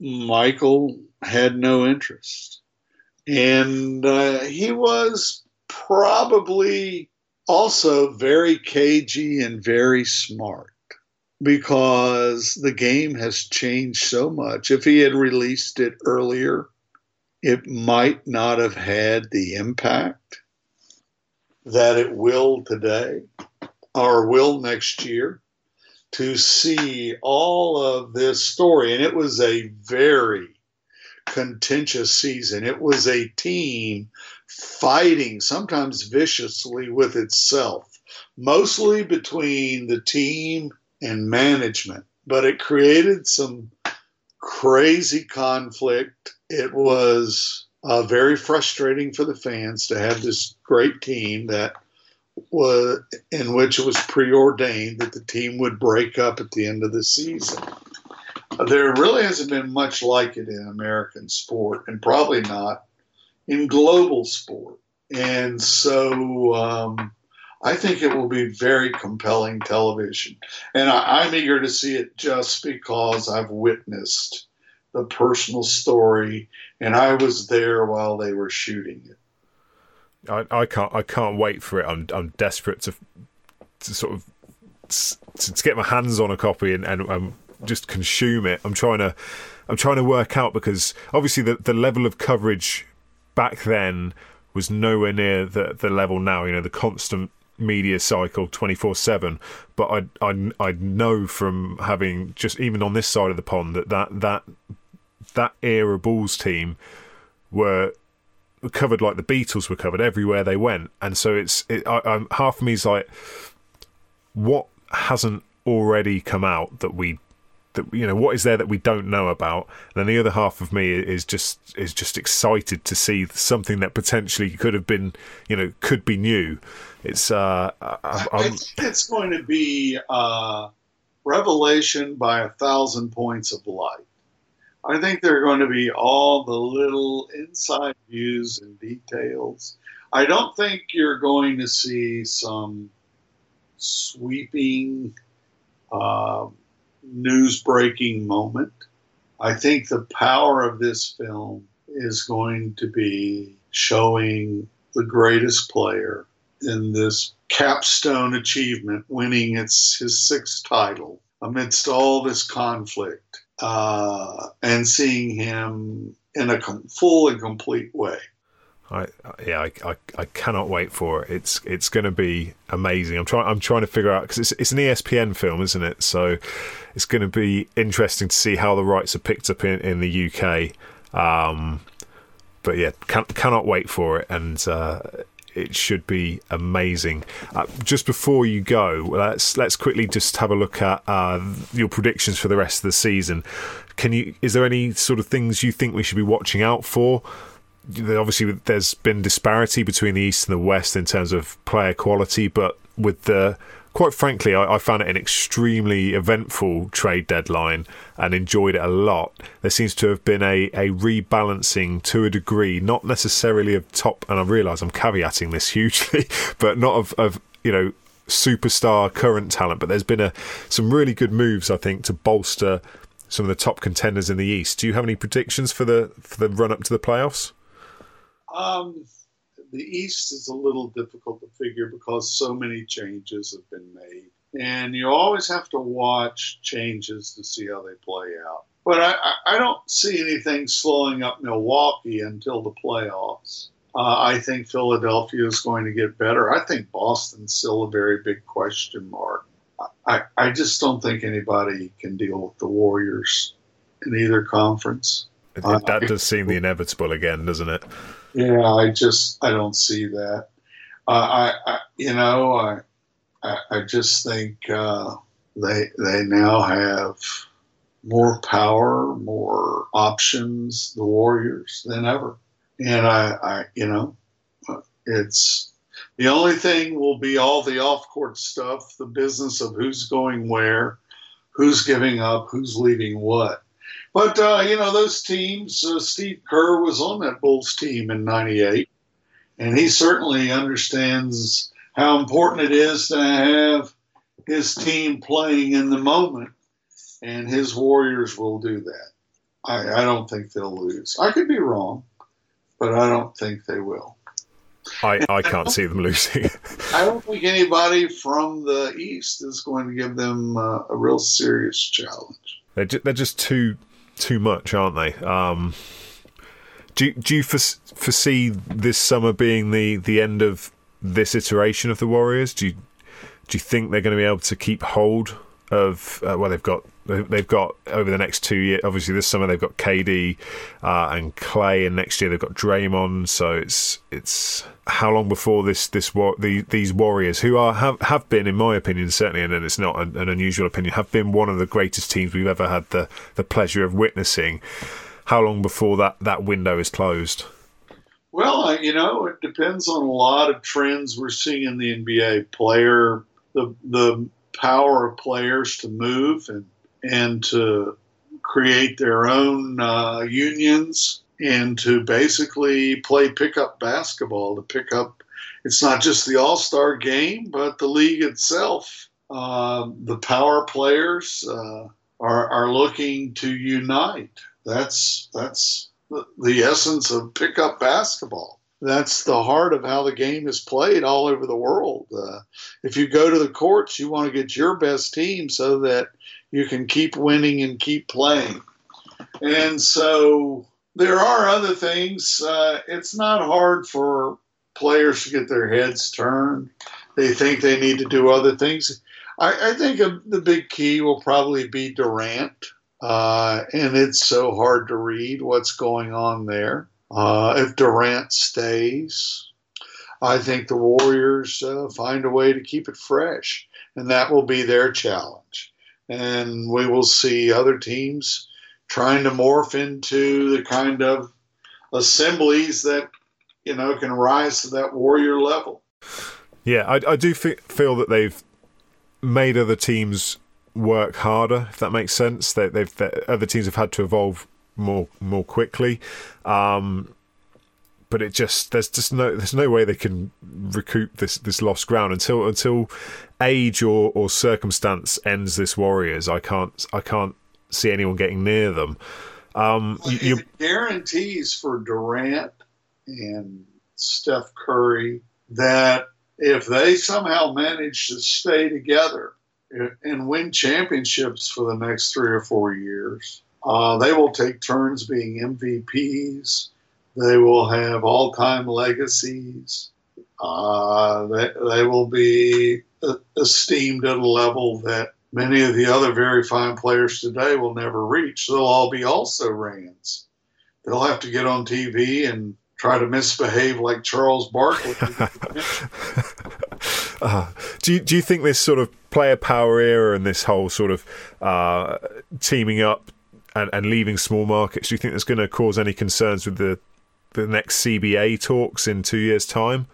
Michael had no interest. And uh, he was probably also very cagey and very smart because the game has changed so much. If he had released it earlier, it might not have had the impact that it will today or will next year to see all of this story. And it was a very contentious season. It was a team fighting, sometimes viciously, with itself, mostly between the team and management. But it created some crazy conflict. It was uh, very frustrating for the fans to have this great team that was in which it was preordained that the team would break up at the end of the season. There really hasn't been much like it in American sport, and probably not in global sport. And so um, I think it will be very compelling television. And I, I'm eager to see it just because I've witnessed the personal story and I was there while they were shooting it. I, I can't I can't wait for it. I'm I'm desperate to to sort of to, to get my hands on a copy and, and um, just consume it. I'm trying to I'm trying to work out because obviously the the level of coverage back then was nowhere near the the level now. You know, the constant media cycle 24/7 but I I I know from having just even on this side of the pond that that that that era Bulls team were covered like the Beatles were covered everywhere they went and so it's it, I, I'm half of me is like what hasn't already come out that we that you know what is there that we don't know about? And then the other half of me is just is just excited to see something that potentially could have been you know could be new. It's uh I, I think it's going to be uh revelation by a thousand points of light. I think there are going to be all the little inside views and details. I don't think you're going to see some sweeping uh, news breaking moment. I think the power of this film is going to be showing the greatest player in this capstone achievement, winning its his sixth title amidst all this conflict, uh, and seeing him in a com- full and complete way. I yeah, I, I, I, cannot wait for it. It's it's going to be amazing. I'm trying I'm trying to figure out because it's it's an ESPN film, isn't it? So it's going to be interesting to see how the rights are picked up in in the UK. Um, but yeah, can, cannot wait for it, and uh, it should be amazing. Uh, just before you go, let's let's quickly just have a look at uh, your predictions for the rest of the season. Can you? Is there any sort of things you think we should be watching out for? Obviously, there's been disparity between the East and the West in terms of player quality, but with the quite frankly, I, I, found it an extremely eventful trade deadline and enjoyed it a lot. There seems to have been a, a rebalancing to a degree, not necessarily of top, and I realise I'm caveating this hugely, but not of, of you know superstar current talent. But there's been a some really good moves, I think, to bolster some of the top contenders in the East. Do you have any predictions for the for the run up to the playoffs? Um, the East is a little difficult to figure because so many changes have been made, and you always have to watch changes to see how they play out. But I, I don't see anything slowing up Milwaukee until the playoffs. Uh, I think Philadelphia is going to get better. I think Boston's still a very big question mark. I, I just don't think anybody can deal with the Warriors in either conference. It, it, that does seem the inevitable again, doesn't it? Yeah, I just I don't see that. Uh, I, I, you know I I, I just think uh, they they now have more power, more options, the Warriors than ever, and I, I you know it's the only thing will be all the off court stuff, the business of who's going where, who's giving up, who's leaving what. But, uh, you know, those teams, uh, Steve Kerr was on that Bulls team in 98, and he certainly understands how important it is to have his team playing in the moment, and his Warriors will do that. I, I don't think they'll lose. I could be wrong, but I don't think they will. I, I can't see them losing. I don't think anybody from the East is going to give them uh, a real serious challenge. They're, ju- they're just too too much, aren't they? Um, do do you foresee this summer being the, the end of this iteration of the Warriors? Do you do you think they're going to be able to keep hold of? Uh, well, they've got they've got over the next two years. Obviously, this summer they've got KD uh, and Klay, and next year they've got Draymond. So it's it's how long before this this the, these Warriors, who are have, have been, in my opinion, certainly, and it's not an, an unusual opinion, have been one of the greatest teams we've ever had the the pleasure of witnessing. How long before that that window is closed? Well, you know, it depends on a lot of trends we're seeing in the NBA. Player, the the power of players to move and and to create their own uh, unions and to basically play pickup basketball to pick up it's not just the all-star game but the league itself. Uh, the power players uh, are, are looking to unite. That's that's the, essence of pickup basketball. That's the heart of how the game is played all over the world. Uh, if you go to the courts, you want to get your best team so that you can keep winning and keep playing. And so there are other things. Uh, it's not hard for players to get their heads turned. They think they need to do other things. I, I think the big key will probably be Durant. Uh, and it's so hard to read what's going on there. Uh, if Durant stays, I think the Warriors uh, find a way to keep it fresh, and that will be their challenge. And we will see other teams trying to morph into the kind of assemblies that you know can rise to that warrior level. Yeah, I, I do feel that they've made other teams work harder. If that makes sense, they, have other teams have had to evolve more more quickly. Um, but it just there's just no there's no way they can recoup this this lost ground until until age or, or circumstance ends this Warriors. I can't I can't see anyone getting near them. Um, you, it guarantees for Durant and Steph Curry that if they somehow manage to stay together and win championships for the next three or four years, Uh, they will take turns being MVPs. They will have all time legacies. Uh, they, they will be esteemed at a level that many of the other very fine players today will never reach. They'll all be also Rans. They'll have to get on TV and try to misbehave like Charles Barkley. uh, do you, do you think this sort of player power era and this whole sort of uh, teaming up and, and leaving small markets, do you think that's going to cause any concerns with the the next CBA talks in two years' time?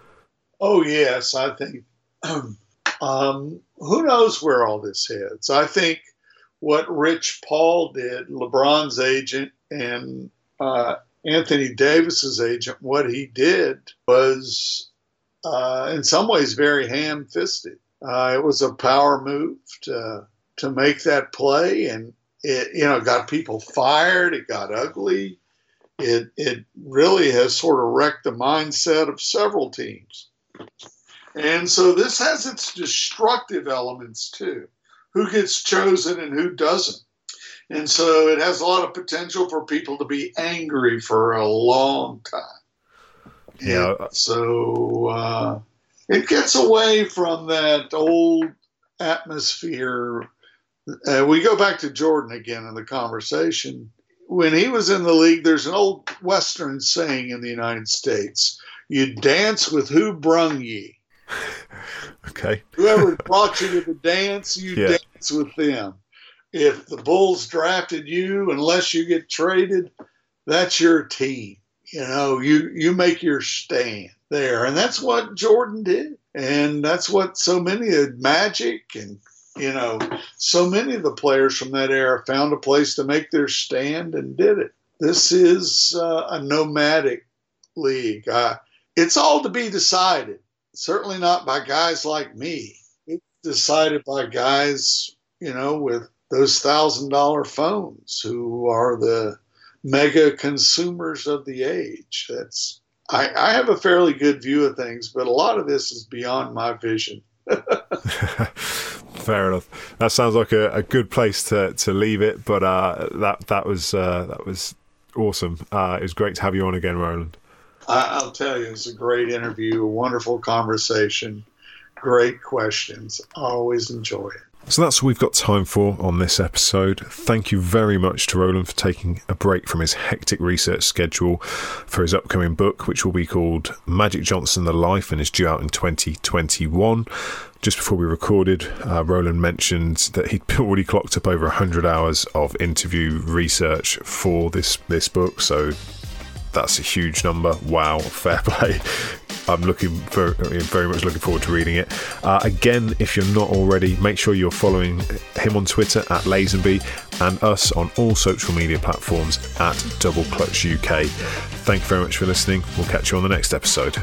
Oh yes, I think. Um, who knows where all this heads? I think what Rich Paul did, LeBron's agent, and uh, Anthony Davis's agent, what he did was, uh, in some ways, very ham-fisted. Uh, it was a power move to to make that play, and it you know got people fired. It got ugly. It it really has sort of wrecked the mindset of several teams. And so this has its destructive elements too. Who gets chosen and who doesn't? And so it has a lot of potential for people to be angry for a long time. Yeah. And so uh, it gets away from that old atmosphere. Uh, we go back to Jordan again in the conversation. When he was in the league, there's an old Western saying in the United States you dance with who brung ye. okay. Whoever brought you to the dance, you yeah. dance with them. If the Bulls drafted you, unless you get traded, that's your team. You know, you you make your stand there, and that's what Jordan did, and that's what so many of Magic and you know so many of the players from that era found a place to make their stand and did it. This is uh, a nomadic league. Uh, it's all to be decided certainly not by guys like me. It's decided by guys, you know, with those thousand dollar phones who are the mega consumers of the age. That's I, I have a fairly good view of things, but a lot of this is beyond my vision. Fair enough. That sounds like a, a, good place to, to leave it. But uh, that that was uh, that was awesome. Uh, it was great to have you on again, Roland. I, will tell you, it was a great interview, a wonderful conversation, great questions. always enjoy it. So that's all we've got time for on this episode. Thank you very much to Roland for taking a break from his hectic research schedule for his upcoming book, which will be called Magic Johnson The Life and is due out in 2021. Just before we recorded, uh, Roland mentioned that he'd already clocked up over 100 hours of interview research for this, this book. So that's a huge number. Wow, fair play. I'm looking for very much looking forward to reading it. Uh, again, if you're not already, make sure you're following him on Twitter at Lazenby and us on all social media platforms at Double Clutch UK. Thank you very much for listening. We'll catch you on the next episode.